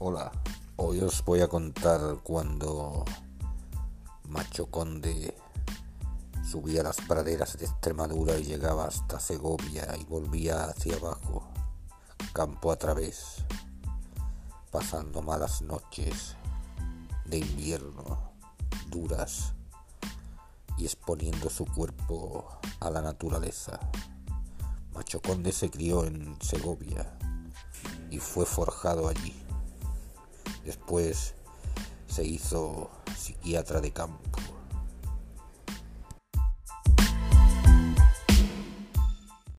Hola, hoy os voy a contar cuando Macho Conde subía las praderas de Extremadura y llegaba hasta Segovia y volvía hacia abajo, campo a través, pasando malas noches de invierno duras y exponiendo su cuerpo a la naturaleza. Macho Conde se crió en Segovia y fue forjado allí. Después se hizo psiquiatra de campo